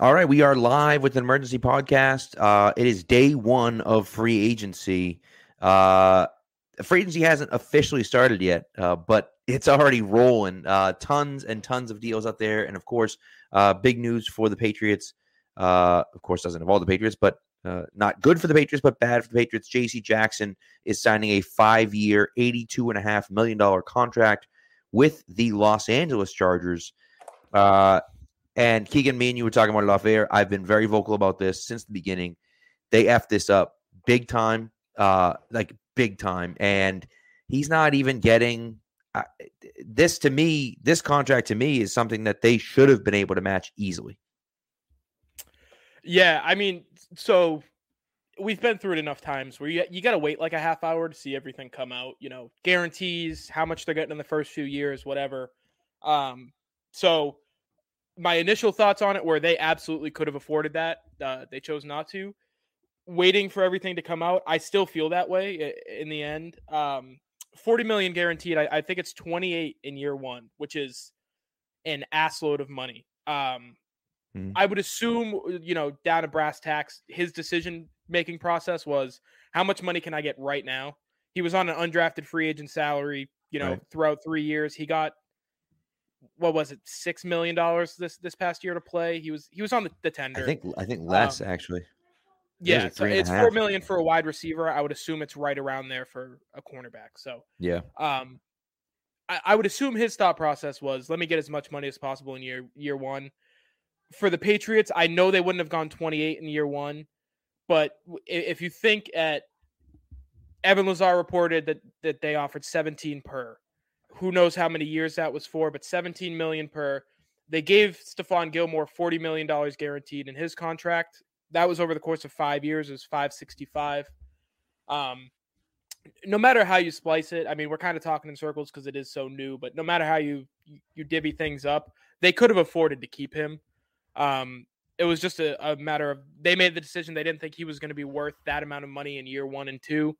All right, we are live with an emergency podcast. Uh, it is day one of free agency. Uh, free agency hasn't officially started yet, uh, but it's already rolling. Uh, tons and tons of deals out there, and of course, uh, big news for the Patriots. Uh, of course, doesn't involve the Patriots, but uh, not good for the Patriots, but bad for the Patriots. J.C. Jackson is signing a five-year, eighty-two and a half million dollar contract with the Los Angeles Chargers. Uh, and Keegan, me and you were talking about it off air. I've been very vocal about this since the beginning. They f this up big time, uh, like big time, and he's not even getting uh, this. To me, this contract to me is something that they should have been able to match easily. Yeah, I mean, so we've been through it enough times where you you got to wait like a half hour to see everything come out. You know, guarantees, how much they're getting in the first few years, whatever. Um, so my initial thoughts on it were they absolutely could have afforded that. Uh, they chose not to. Waiting for everything to come out, I still feel that way in the end. Um, 40 million guaranteed. I, I, think it's 28 in year one, which is an assload of money. Um, mm. I would assume, uh, you know, down to brass tacks, his decision making process was how much money can I get right now? He was on an undrafted free agent salary, you know, right. throughout three years. He got what was it, six million dollars this this past year to play. He was he was on the, the tender. I think I think less um, actually. Yeah, so it's four million for a wide receiver. I would assume it's right around there for a cornerback. So yeah, um, I, I would assume his thought process was let me get as much money as possible in year year one. For the Patriots, I know they wouldn't have gone twenty eight in year one, but if you think at Evan Lazar reported that that they offered seventeen per who knows how many years that was for, but 17 million per. They gave Stephon Gilmore 40 million dollars guaranteed in his contract. That was over the course of five years. It was 565. Um, no matter how you splice it, I mean, we're kind of talking in circles because it is so new. But no matter how you you divvy things up, they could have afforded to keep him. Um, it was just a, a matter of they made the decision. They didn't think he was going to be worth that amount of money in year one and two.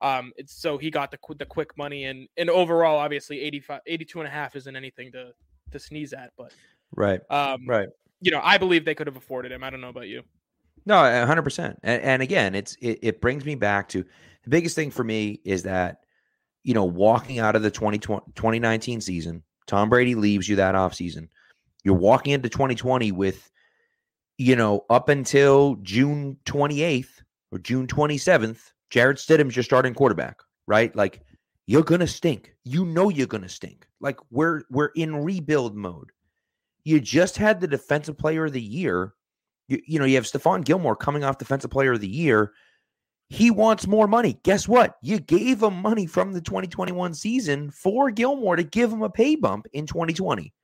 Um, it's so he got the the quick money and and overall, obviously 85, 82 and a half isn't anything to to sneeze at, but right, um, right. You know, I believe they could have afforded him. I don't know about you. No, hundred percent. And, and again, it's it, it brings me back to the biggest thing for me is that you know walking out of the 2020, 2019 season, Tom Brady leaves you that off season. You're walking into 2020 with, you know, up until June 28th or June 27th, Jarrett Stidham's your starting quarterback, right? Like you're gonna stink. You know you're gonna stink. Like we're we're in rebuild mode. You just had the defensive player of the year. You, you know, you have Stephon Gilmore coming off defensive player of the year. He wants more money. Guess what? You gave him money from the 2021 season for Gilmore to give him a pay bump in 2020.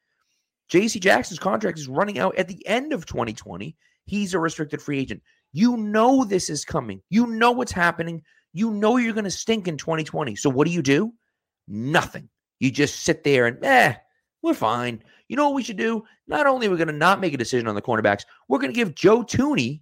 JC Jackson's contract is running out at the end of 2020. He's a restricted free agent. You know this is coming. You know what's happening. You know you're going to stink in 2020. So what do you do? Nothing. You just sit there and, eh, we're fine. You know what we should do? Not only are we going to not make a decision on the cornerbacks, we're going to give Joe Thuney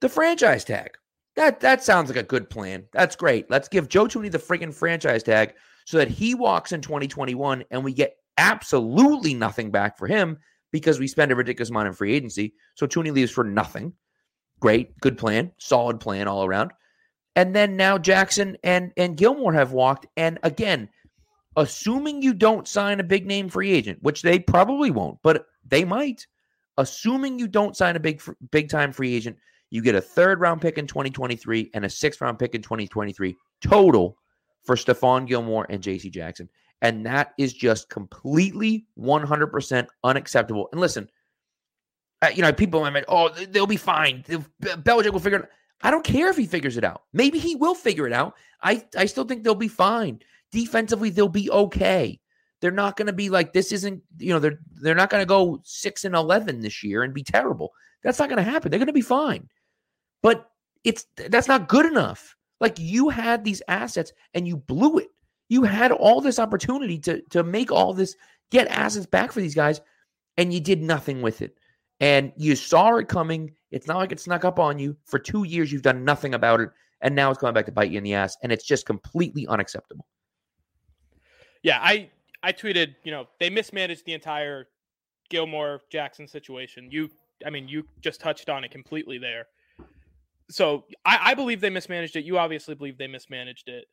the franchise tag. That that sounds like a good plan. That's great. Let's give Joe Thuney the freaking franchise tag so that he walks in 2021 and we get absolutely nothing back for him because we spend a ridiculous amount in free agency. So Thuney leaves for nothing. Great, good plan, solid plan all around. And then now Jackson and and Gilmore have walked. And again, assuming you don't sign a big name free agent, which they probably won't, but they might. Assuming you don't sign a big big time free agent, you get a third round pick in 2023 and a sixth round pick in 2023 total for Stephon Gilmore and JC Jackson. And that is just completely 100% unacceptable. And listen, uh, you know, people I might, oh, they'll be fine. Belichick will figure it out. I don't care if he figures it out. Maybe he will figure it out. I, I still think they'll be fine. Defensively, they'll be okay. They're not going to be like this. Isn't you know they're they're not going to go six and eleven this year and be terrible. That's not going to happen. They're going to be fine. But it's that's not good enough. Like you had these assets and you blew it. You had all this opportunity to to make all this get assets back for these guys, and you did nothing with it and you saw it coming. It's not like it snuck up on you. For two years, you've done nothing about it, and now it's coming back to bite you in the ass, and it's just completely unacceptable. Yeah, I I tweeted, you know, they mismanaged the entire Gilmore Jackson situation. You I mean, you just touched on it completely there. So I, I believe they mismanaged it. You obviously believe they mismanaged it.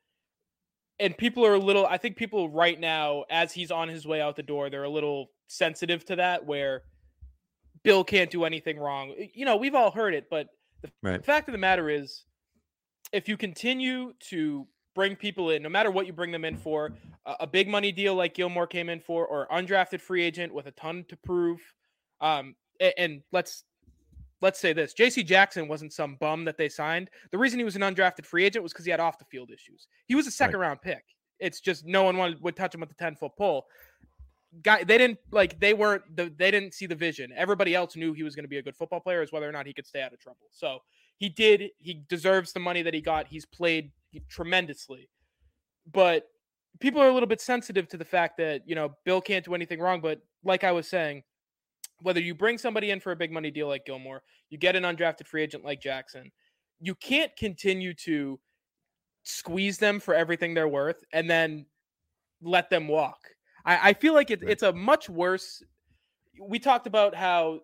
And people are a little, I think people right now, as he's on his way out the door, they're a little sensitive to that where Bill can't do anything wrong. You know, we've all heard it, but the Right. fact of the matter is, if you continue to bring people in, no matter what you bring them in for, a, a big money deal like Gilmore came in for, or undrafted free agent with a ton to prove, um, a- and, let's let's say this: J.C. Jackson wasn't some bum that they signed. The reason he was an undrafted free agent was because he had off the field issues. He was a second round pick. It's just no one wanted would touch him with the ten foot pole. Guy, they didn't like they weren't the they didn't see the vision. Everybody else knew he was going to be a good football player, is whether or not he could stay out of trouble. So he did. He deserves the money that he got. He's played tremendously, but people are a little bit sensitive to the fact that you know Bill can't do anything wrong. But like I was saying, whether you bring somebody in for a big money deal like Gilmore, you get an undrafted free agent like Jackson, you can't continue to squeeze them for everything they're worth and then let them walk. I, I feel like it, Right. it's a much worse. We talked about how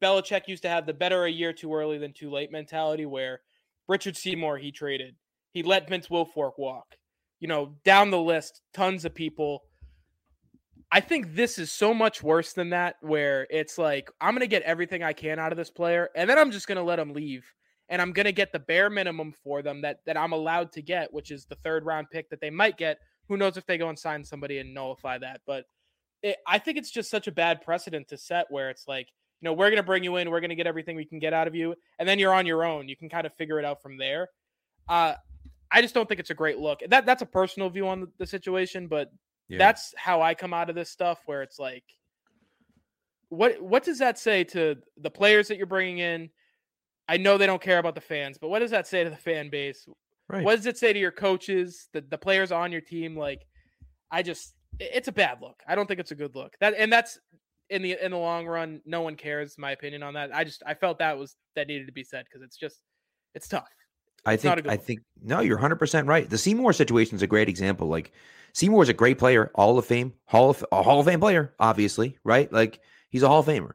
Belichick used to have the better a year too early than too late mentality, where Richard Seymour he traded, he let Vince Wilfork walk. You know, down the list, tons of people. I think this is so much worse than that, where it's like, I'm going to get everything I can out of this player, and then I'm just going to let him leave. And I'm going to get the bare minimum for them that, that I'm allowed to get, which is the third round pick that they might get. Who knows if they go and sign somebody and nullify that? But it, I think it's just such a bad precedent to set where it's like, you know, we're going to bring you in, we're going to get everything we can get out of you, and then you're on your own. You can kind of figure it out from there. Uh, I just don't think it's a great look. That that's a personal view on the, situation, but Yeah. that's how I come out of this stuff where it's like what what does that say to the players that you're bringing in? I know they don't care about the fans, but what does that say to the fan base? Right. What does it say to your coaches, the the players on your team like I just it's a bad look. I don't think it's a good look. That and that's in the in the long run, no one cares my opinion on that. I just I felt that was that needed to be said because it's just it's tough. I It's think I look. think no, you're 100 percent right. The Seymour situation is a great example. Like Seymour is a great player, Hall of Fame, Hall of a Hall of Fame player, obviously, right? Like he's a Hall of Famer,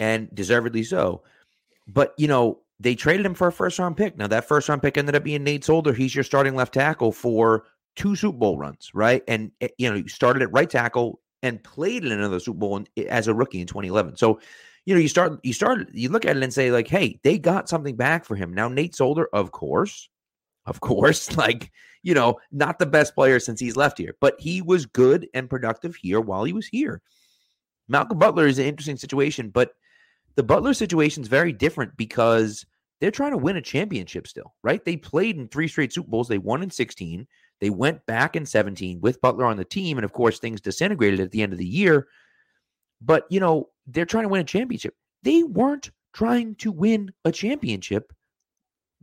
and deservedly so. But you know they traded him for a first round pick. Now that first round pick ended up being Nate Solder. He's your starting left tackle for two Super Bowl runs, right? And eh, you know you started at right tackle and played in another Super Bowl in, eh, as a rookie in 2011. So you know, you start, you start, you look at it and say, like, hey, they got something back for him. Now, Nate Solder, of course, of course, like, you know, not the best player since he's left here, but he was good and productive here while he was here. Malcolm Butler is an interesting situation, but the Butler situation is very different because they're trying to win a championship still, right? They played in three straight Super Bowls. They won in 16. They went back in 17 with Butler on the team. And of course, things disintegrated at the end of the year. But, you know, they're trying to win a championship. They weren't trying to win a championship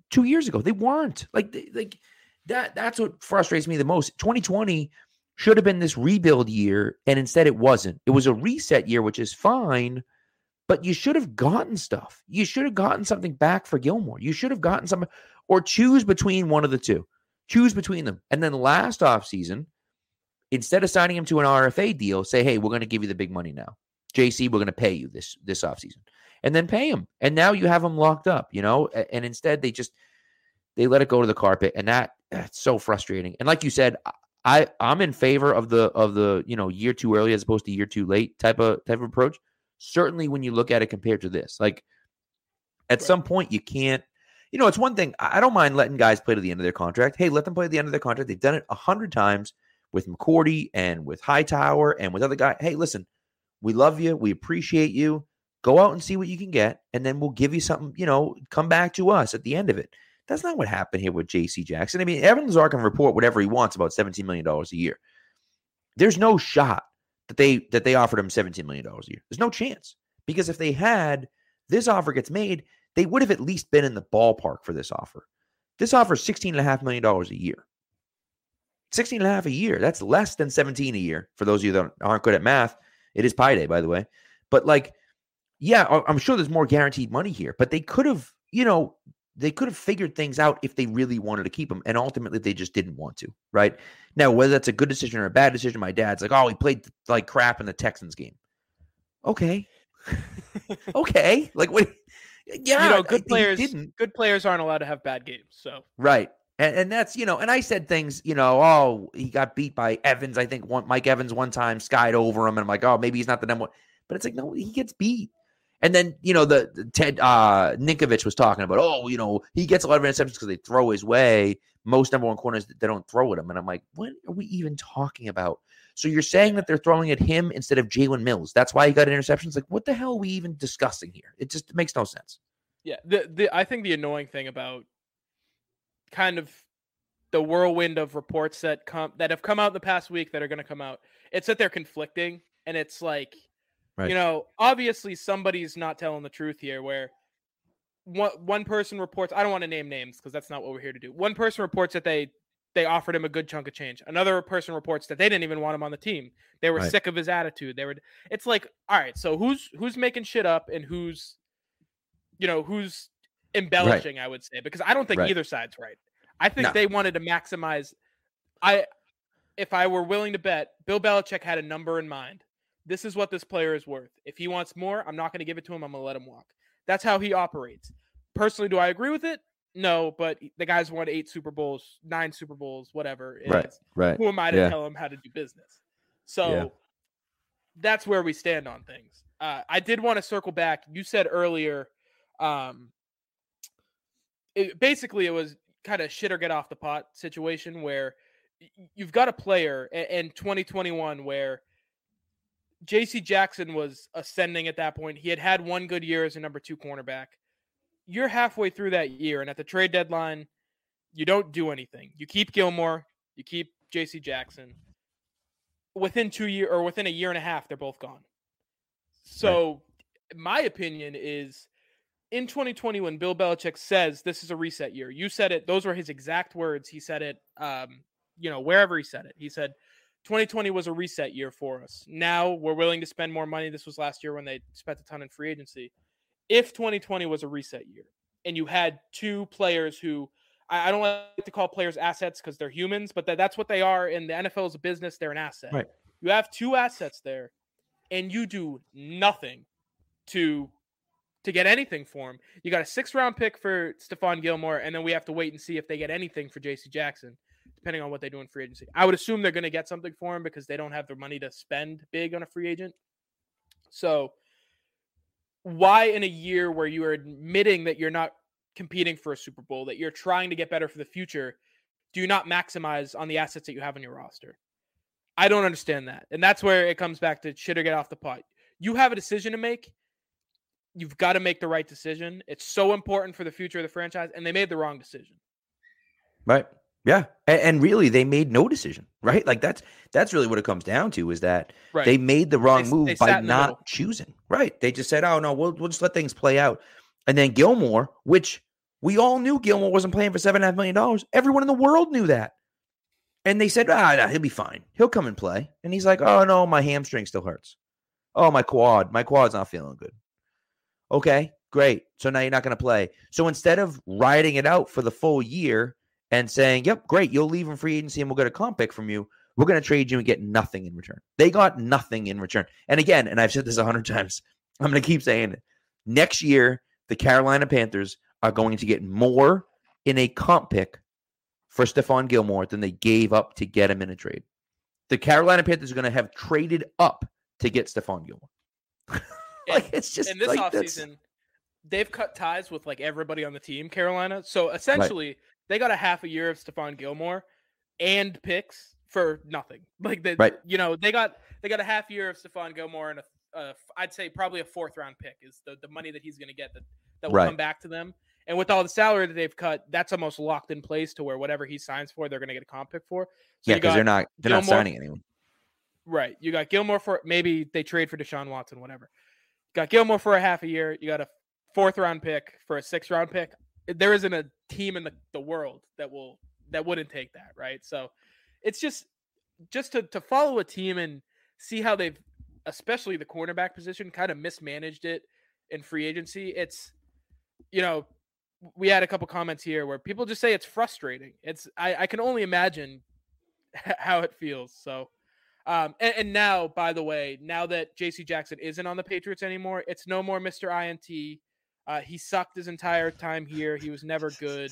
two years ago. They weren't. Like, they, like that. That's what frustrates me the most. 2020 should have been this rebuild year, and instead it wasn't. It was a reset year, which is fine. But you should have gotten stuff. You should have gotten something back for Gilmore. You should have gotten some, or choose between one of the two. Choose between them. And then last offseason, instead of signing him to an RFA deal, say, hey, we're going to give you the big money now. JC, we're going to pay you this this offseason. And then pay him. And now you have him locked up, you know? And instead they just they let it go to the carpet. And that it's so frustrating. And like you said, I I'm in favor of the of the, you know, year too early as opposed to year too late type of type of approach. Certainly when you look at it compared to this. Like at Right. some point you can't you know, it's one thing. I don't mind letting guys play to the end of their contract. Hey, let them play to the end of their contract. They've done it a hundred times with McCourty and with Hightower and with other guys. Hey, listen, we love you. We appreciate you. Go out and see what you can get, and then we'll give you something. You know, come back to us at the end of it. That's not what happened here with J.C. Jackson. I mean, Evan Lazar can report whatever he wants about seventeen million dollars a year. There's no shot that they that they offered him seventeen million dollars a year. There's no chance because if they had, this offer gets made, they would have at least been in the ballpark for this offer. This offer is $16.5 million a year. 16 and a half a year. That's less than 17 a year. For those of you that aren't good at math, it is Pi Day, by the way. But like, yeah, I'm sure there's more guaranteed money here, but they could have, you know, they could have figured things out if they really wanted to keep him. And ultimately, they just didn't want to, right? Now, whether that's a good decision or a bad decision, my dad's like, oh, he played like crap in the Texans game. Okay. okay, like what? Yeah, you know, good players. Good players aren't allowed to have bad games. So Right. And, and that's, you know, and I said things, you know, oh, he got beat by Evans. I think one Mike Evans one time skied over him. And I'm like, oh, maybe he's not the number one. But it's like, no, he gets beat. And then, you know, the, Ted uh Ninkovich was talking about, oh, you know, he gets a lot of interceptions because they throw his way. Most number one corners, they don't throw at him. And I'm like, what are we even talking about? So you're saying that they're throwing at him instead of Jalen Mills. That's why he got interceptions. Like, what the hell are we even discussing here? It just makes no sense. yeah, the the I think the annoying thing about kind of the whirlwind of reports that come that have come out in the past week that are going to come out, it's that they're conflicting, and it's like, Right. you know, obviously somebody's not telling the truth here. Where one one person reports, I don't want to name names because that's not what we're here to do. One person reports that they they offered him a good chunk of change. Another person reports that they didn't even want him on the team. They were Right. sick of his attitude. They were. It's like, all right, so who's who's making shit up and who's, you know, who's embellishing? I would say because I don't think Right. either side's right. I think No. they wanted to maximize. I, if I were willing to bet, Bill Belichick had a number in mind. This is what this player is worth. If he wants more, I'm not going to give it to him. I'm going to let him walk. That's how he operates. Personally, do I agree with it? No, but the guy's won eight Super Bowls, nine Super Bowls, whatever. Right. is. Right. Who am I to Yeah. tell him how to do business? So that's where we stand on things. Uh, I did want to circle back. You said earlier, um, it, basically, it was kind of shit or get off the pot situation where you've got a player in 2021 where JC Jackson was ascending at that point. He had had one good year as a number two cornerback. You're halfway through that year, and at the trade deadline, you don't do anything. You keep Gilmore, you keep JC Jackson. Within two year or within a year and a half, they're both gone. So, my opinion is in 2020 when Bill Belichick says this is a reset year. You said it; those were his exact words. He said it, um, you know, wherever he said it. He said 2020 was a reset year for us. Now we're willing to spend more money. This was last year when they spent a ton in free agency. If 2020 was a reset year, and you had two players who I, don't like to call players assets because they're humans, but that, that's what they are. And the NFL is a business; they're an asset. Right. You have two assets there, and you do nothing to to get anything for him. You got a six round pick for Stephon Gilmore, and then we have to wait and see if they get anything for JC Jackson, depending on what they do in free agency. I would assume they're going to get something for him because they don't have the money to spend big on a free agent. So, why in a year where you are admitting that you're not competing for a Super Bowl, that you're trying to get better for the future, do you not maximize on the assets that you have on your roster? I don't understand that. And that's where it comes back to shit or get off the pot. You have a decision to make you've got to make the right decision. It's so important for the future of the franchise, and they made the wrong decision. Right. Yeah. And, and really, they made no decision. Right. Like that's that's really what it comes down to is that Right. they made the wrong s- move they by sat in the not choosing. Right. They just said, "Oh no, we'll we'll just let things play out." And then Gilmore, which we all knew Gilmore wasn't playing for seven and a half million dollars. Everyone in the world knew that. And they said, "Ah, no, he'll be fine. He'll come and play." And he's like, "Oh no, my hamstring still hurts. Oh, my quad, my quad's not feeling good." Okay, great. So now you're not going to play. So instead of riding it out for the full year and saying, "Yep, great, you'll leave in free agency and we'll get a comp pick from you," we're going to trade you and get nothing in return. They got nothing in return. And again, and I've said this a hundred times, I'm going to keep saying it. Next year, the Carolina Panthers are going to get more in a comp pick for Stephon Gilmore than they gave up to get him in a trade. The Carolina Panthers are going to have traded up to get Stephon Gilmore. like it's just in this like offseason, they've cut ties with like everybody on the team, Carolina. So essentially, they got a half a year of Stephon Gilmore and picks for nothing. Like they, Right. you know, they got they got a half year of Stephon Gilmore and a, a I'd say probably a fourth round pick is the, the money that he's going to get that that will Right. come back to them. And with all the salary that they've cut, that's almost locked in place to where whatever he signs for, they're going to get a comp pick for. So yeah, because they're not they're not signing anyone. Right. You got Gilmore for maybe they trade for Deshaun Watson, whatever. Got Gilmore for a half a year. You got a fourth round pick for a sixth round pick. There isn't a team in the, the world that will that wouldn't take that, right? So it's just just to to follow a team and see how they've especially the cornerback position kind of mismanaged it in free agency. It's you know, we had a couple comments here where people just say it's frustrating. It's I, I can only imagine how it feels. So Um, and, and, now, by the way, now that J.C. Jackson isn't on the Patriots anymore, it's no more Mr. INT. Uh, he sucked his entire time here. He was never good.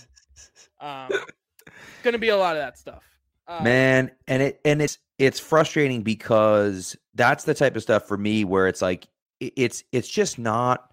Um, going to be a lot of that stuff, uh, man. And it and it's it's frustrating because that's the type of stuff for me where it's like it's it's just not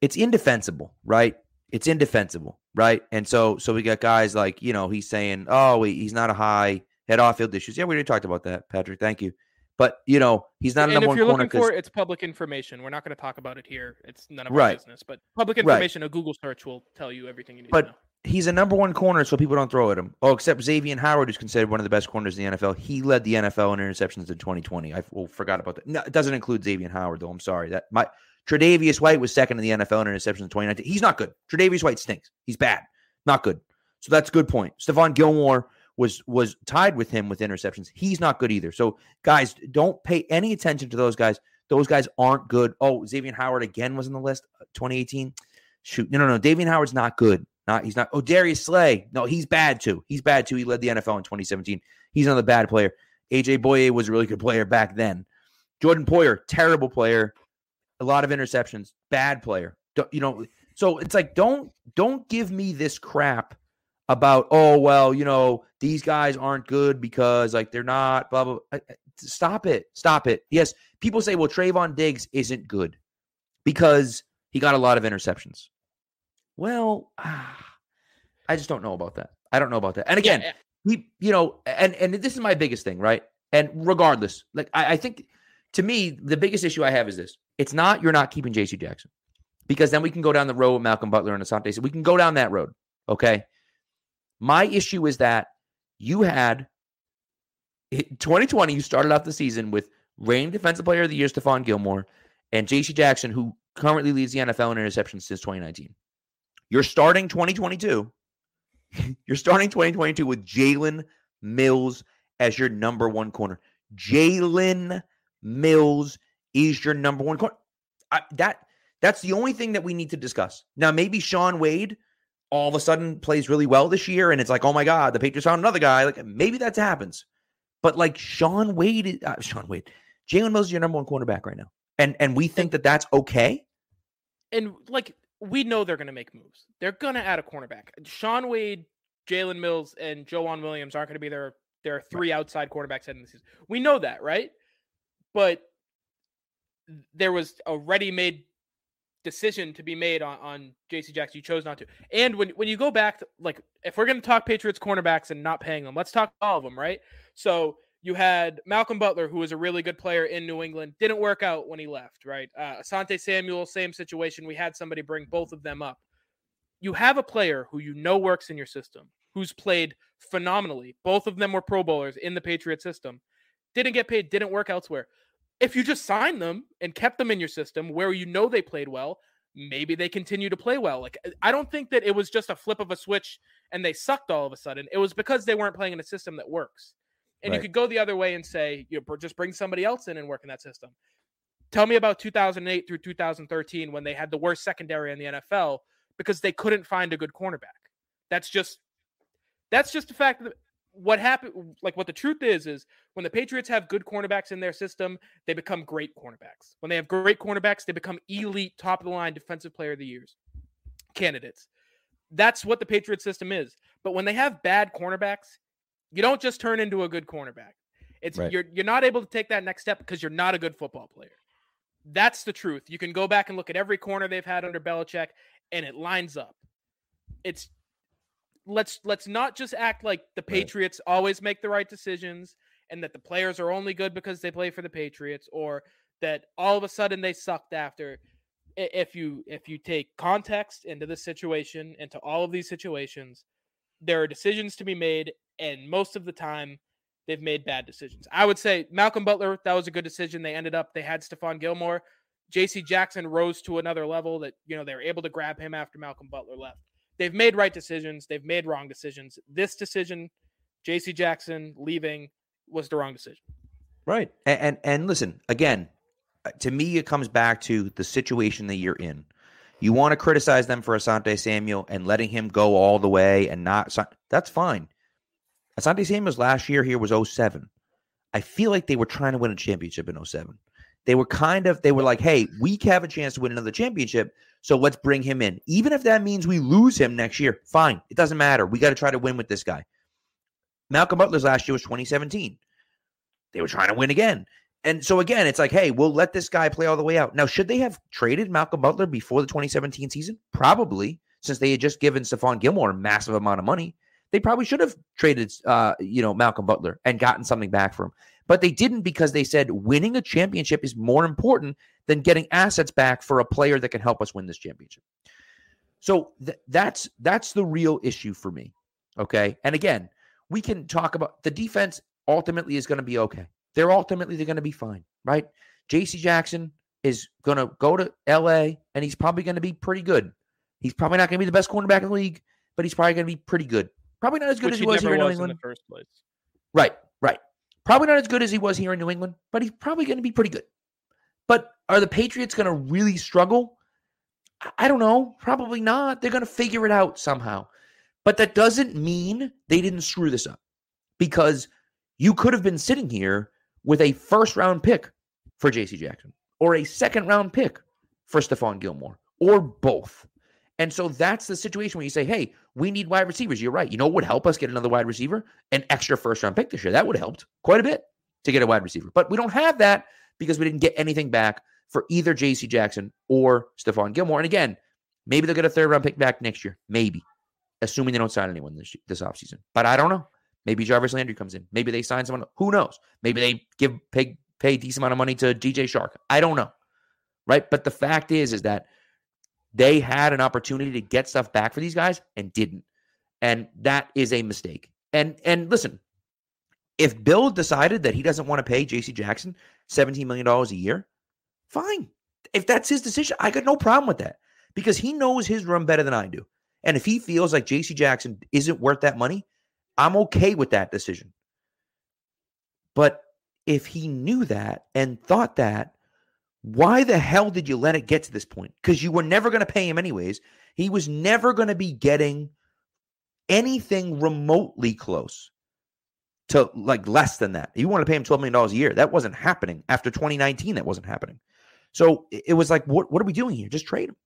it's indefensible, right? It's indefensible, right? And so so we got guys like you know he's saying, oh, he's not a high head off field issues. Yeah, we already talked about that, Patrick. Thank you. But you know he's not a number one corner. If you're looking For it's public information. We're not going to talk about it here. It's none of our right. business. But public information, right. a Google search will tell you everything you need but, to know. He's a number one corner, so people don't throw at him. Oh, except Xavier Howard, who's considered one of the best corners in the NFL. He led the NFL in interceptions in 2020. I well, forgot about that. No, it doesn't include Xavier Howard, though. I'm sorry. That my Tre'Davious White was second in the NFL in interceptions in 2019. He's not good. Tre'Davious White stinks. He's bad. Not good. So that's a good point. Stephon Gilmore was was tied with him with interceptions. He's not good either. So guys, don't pay any attention to those guys. Those guys aren't good. Oh, Xavier Howard again was in the list, uh, 2018. Shoot, no, no, no. Davian Howard's not good. Not he's not. Oh, Darius Slay. No, he's bad too. He's bad too. He led the NFL in 2017. He's another bad player. AJ Bouye was a really good player back then. Jordan Poyer, terrible player. A lot of interceptions. Bad player. Don't, you know, so it's like don't don't give me this crap about oh well you know these guys aren't good because like they're not blah blah. blah. Stop it, stop it. Yes, people say well Trevon Diggs isn't good because he got a lot of interceptions. Well, ah, I just don't know about that. I don't know about that. And again, yeah. he you know and and this is my biggest thing, right? And regardless, like I, I think to me the biggest issue I have is this: it's not you're not keeping J.C. Jackson because then we can go down the road with Malcolm Butler and Asante. So we can go down that road, okay? My issue is that you had 2020, you started off the season with reigning defensive player of the year, Stephon Gilmore, and JC Jackson, who currently leads the NFL in interceptions since 2019. You're starting 2022. You're starting 2022 with Jalen Mills as your number one corner. Jalen Mills is your number one corner. I, that that's the only thing that we need to discuss. Now, maybe Shaun Wade all of a sudden plays really well this year and it's like, oh my God, the Patriots found another guy. Like maybe that happens. But like Shaun Wade, uh, Shaun Wade, Jalen Mills is your number one cornerback right now. And and we think that that's okay. And like we know they're going to make moves. They're going to add a cornerback. Shaun Wade, Jalen Mills, and Joejuan Williams aren't going to be their their three right. outside quarterbacks heading the season. We know that, right? But there was a ready-made decision to be made on, on JC Jackson. You chose not to. And when, when you go back, to, like, if we're going to talk Patriots cornerbacks and not paying them, let's talk all of them, right? So you had Malcolm Butler, who was a really good player in New England, didn't work out when he left, right? Uh, Asante Samuel, same situation. We had somebody bring both of them up. You have a player who you know works in your system, who's played phenomenally. Both of them were Pro Bowlers in the Patriot system. Didn't get paid, didn't work elsewhere if you just signed them and kept them in your system where you know they played well, maybe they continue to play well. Like uh, I don't think that it was just a flip of a switch and they sucked all of a sudden. It was because they weren't playing in a system that works. And right. you could go the other way and say, you know, just bring somebody else in and work in that system. Tell me about 2008 through 2013 when they had the worst secondary in the NFL because they couldn't find a good cornerback. That's just that's just a fact that what happened like what the truth is is when the patriots have good cornerbacks in their system they become great cornerbacks. When they have great cornerbacks they become elite top of the line defensive player of the years candidates. That's what the patriot system is. But when they have bad cornerbacks you don't just turn into a good cornerback. It's right. you're you're not able to take that next step because you're not a good football player. That's the truth. You can go back and look at every corner they've had under Belichick and it lines up. It's let's let's not just act like the Patriots right. always make the right decisions and that the players are only good because they play for the Patriots or that all of a sudden they sucked after if you if you take context into this situation into all of these situations there are decisions to be made and most of the time they've made bad decisions. I would say Malcolm Butler that was a good decision. They ended up they had Stephon Gilmore. JC Jackson rose to another level that you know they were able to grab him after Malcolm Butler left they've made right decisions, they've made wrong decisions. This decision, JC Jackson leaving was the wrong decision. Right. And, and and, listen, again, uh, to me it comes back to the situation that you're in. You want to criticize them for Asante Samuel and letting him go all the way and not that's fine. Asante Samuel's last year here was 07. I feel like they were trying to win a championship in 07. They were kind of, they were like, hey, we have a chance to win another championship. So let's bring him in. Even if that means we lose him next year, fine. It doesn't matter. We got to try to win with this guy. Malcolm Butler's last year was 2017. They were trying to win again. And so again, it's like, hey, we'll let this guy play all the way out. Now, should they have traded Malcolm Butler before the 2017 season? Probably, since they had just given Stephon Gilmore a massive amount of money. They probably should have traded, uh, you know, Malcolm Butler and gotten something back for him. But they didn't because they said winning a championship is more important than getting assets back for a player that can help us win this championship. So th- that's that's the real issue for me. Okay, and again, we can talk about the defense. Ultimately, is going to be okay. They're ultimately they're going to be fine, right? J.C. Jackson is going to go to L.A. and he's probably going to be pretty good. He's probably not going to be the best cornerback in the league, but he's probably going to be pretty good. Probably not as good Which as he was here in New was in the first place. Right, right. Probably not as good as he was here in New England, but he's probably going to be pretty good. But are the Patriots going to really struggle? I- don't know. Probably not. They're going to figure it out somehow. But that doesn't mean they didn't screw this up because you could have been sitting here with a first round pick for JC Jackson or a second round pick for Stephon Gilmore or both. And so that's the situation where you say, hey, we need wide receivers. You're right. You know what would help us get another wide receiver? An extra first round pick this year. That would have helped quite a bit to get a wide receiver. But we don't have that because we didn't get anything back for either JC Jackson or Stephon Gilmore. And again, maybe they'll get a third round pick back next year. Maybe. Assuming they don't sign anyone this this offseason. But I don't know. Maybe Jarvis Landry comes in. Maybe they sign someone. Who knows? Maybe they give pay pay a decent amount of money to DJ Chark. I don't know. Right. But the fact is, is that they had an opportunity to get stuff back for these guys and didn't. And that is a mistake. And and listen, if Bill decided that he doesn't want to pay JC Jackson $17 million a year, fine. If that's his decision, I got no problem with that because he knows his room better than I do. And if he feels like JC Jackson isn't worth that money, I'm okay with that decision. But if he knew that and thought that, why the hell did you let it get to this point? Because you were never going to pay him anyways. He was never going to be getting anything remotely close to like less than that. You want to pay him $12 million a year. That wasn't happening. After 2019, that wasn't happening. So it was like, what, what are we doing here? Just trade him.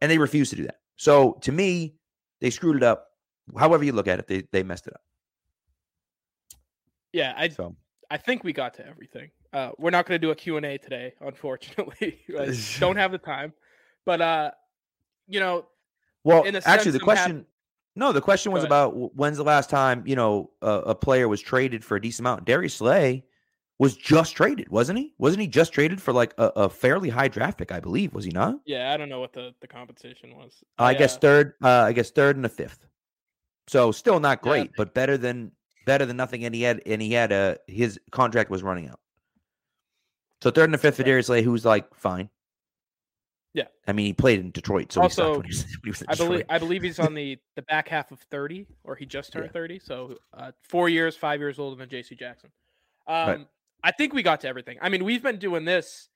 And they refused to do that. So to me, they screwed it up. However you look at it, they, they messed it up. Yeah, I So I think we got to everything. Uh, we're not going to do a Q&A today, unfortunately. Don't have the time. But uh, you know, Well, in actually, the question. no, the question was about when's the last time you know a, a player was traded for a decent amount. Darius Slay was just traded, wasn't he? Wasn't he just traded for like a, a fairly high draft pick? I believe was he not? yeah, I don't know what the the compensation was. I guess uh, third. Uh, I guess third and a fifth. So still not Yeah, great, but better than better than nothing. And he had and he had a his contract was running out. So third and fifth for. Darius Slay, who's like fine. Yeah. I mean he played in Detroit, so Also, he was, he was I believe I believe he's on the the back half of 30 or he just turned Yeah. 30, so uh, 4 years, 5 years older than JC Jackson. Um Right. I think we got to everything. I mean, we've been doing this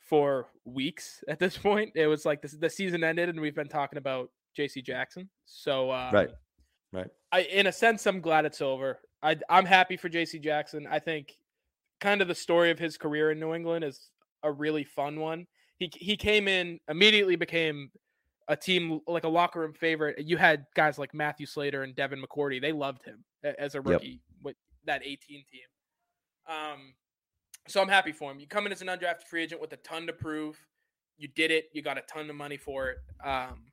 for weeks at this point. It was like this, the season ended and we've been talking about JC Jackson. So um, Right. Right. I in a sense I'm glad it's over. I I'm happy for JC Jackson. I think kind of the story of his career in New England is a really fun one. He he came in immediately became a team like a locker room favorite. You had guys like Matthew Slater and Devin McCourty. They loved him as a rookie with that 18 team. Um, so I'm happy for him. You come in as an undrafted free agent with a ton to prove. You did it. You got a ton of money for it. Um,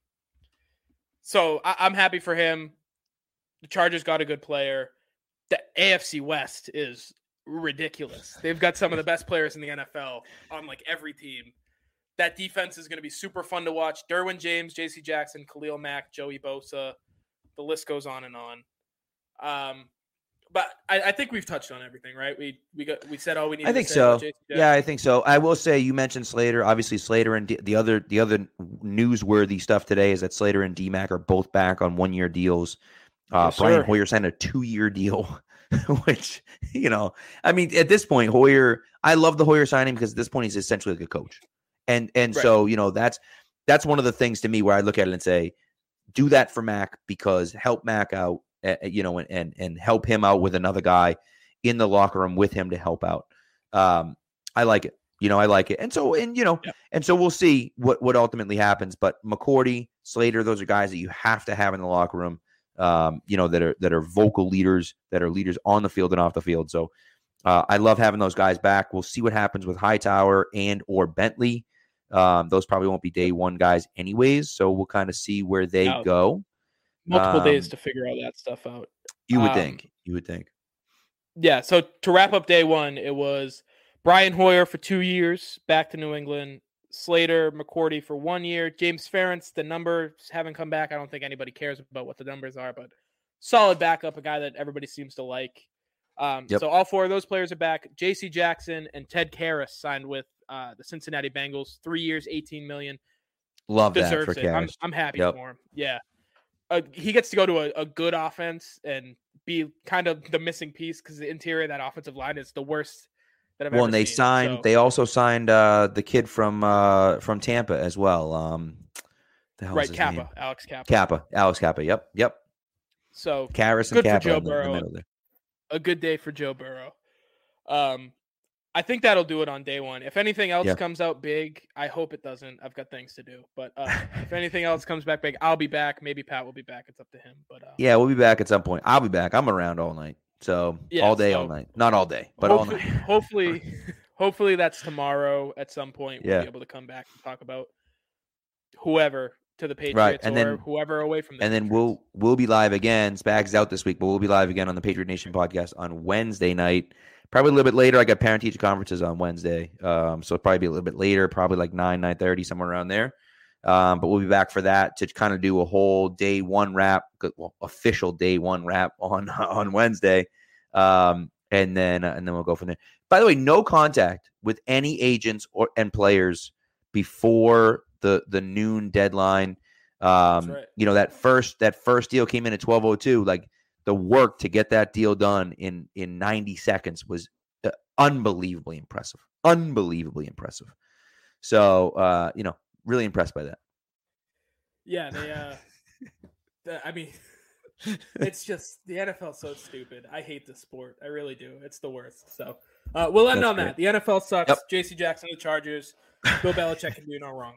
so I, I'm happy for him. The Chargers got a good player. The AFC West is ridiculous. They've got some of the best players in the NFL on like every team. That defense is going to be super fun to watch. Derwin James, J.C. Jackson, Khalil Mack, Joey Bosa. The list goes on and on. Um, but I, I think we've touched on everything, right? We we got we said all we need. I think so. Yeah, I think so. I will say you mentioned Slater. Obviously, Slater and D- the other the other newsworthy stuff today is that Slater and DMAC are both back on one year deals. Uh, Yes, Brian sir. Hoyer signed a two year deal, which you know, I mean, at this point, Hoyer. I love the Hoyer signing because at this point he's essentially like a coach, and and Right. so you know that's that's one of the things to me where I look at it and say, do that for Mac because help Mac out, uh, you know, and and and help him out with another guy in the locker room with him to help out. Um, I like it. You know, I like it. And so, and you know, Yeah. and so we'll see what what ultimately happens. But McCourty, Slater, those are guys that you have to have in the locker room. Um, you know, that are that are vocal leaders, that are leaders on the field and off the field. So uh, I love having those guys back. We'll see what happens with Hightower and or Bentley. Um, those probably won't be day one guys anyways. So we'll kind of see where they go. Multiple days Um, to figure all that stuff out. You would Um, think. You would think. Yeah. So to wrap up day one, it was Brian Hoyer for two years back to New England, Slater, McCourty for one year, James Ferentz. The numbers haven't come back. I don't think anybody cares about what the numbers are, but solid backup, a guy that everybody seems to like. Um, Yep. So all four of those players are back. J.C. Jackson and Ted Karras signed with uh, the Cincinnati Bengals, three years, eighteen million. Love that for Deserves it. I'm, I'm happy Yep. for him. Yeah, uh, he gets to go to a, a good offense and be kind of the missing piece because the interior of that offensive line is the worst that Well, and they seen. signed. So- They also signed uh, the kid from uh, from Tampa as well. Um, the hell right, Cappa, name? Alex Cappa. Cappa, Alex Cappa. Yep, yep. So Karras and for Cappa Joe in the, in the Burrow. a good day for Joe Burrow. Um, I think that'll do it on day one. If anything else Yeah. comes out big, I hope it doesn't. I've got things to do. But uh, if anything else comes back big, I'll be back. Maybe Pat will be back. It's up to him. But uh, Yeah, we'll be back at some point. I'll be back. I'm around all night, so Yeah, all day, all night. Not all day, but all night. hopefully, hopefully that's tomorrow at some point. We'll Yeah. be able to come back and talk about whoever to the Patriots and or then- whoever away from the and then we'll we'll be live again. Spags out this week, but we'll be live again on the Patriot Nation podcast on Wednesday night. Probably a little bit later. I got parent teacher conferences on Wednesday, um, so it'll probably be a little bit later, probably like nine nine thirty somewhere around there. Um, but we'll be back for that to kind of do a whole day one wrap, well, official day one wrap on on Wednesday, um, and then and then we'll go from there. By the way, no contact with any agents or and players before the the noon deadline. Um, right. you know that first that first deal came in at twelve oh two. Like the work to get that deal done in in ninety seconds was uh, unbelievably impressive. Unbelievably impressive. So uh, you know, really impressed by that. Yeah, they. Uh, the- I mean, it's just the NFL so stupid. I hate the sport. I really do. It's the worst. So uh, we'll end That's on that. The NFL sucks. Yep. J.C. Jackson, the Chargers. Bill Belichick can do no wrong.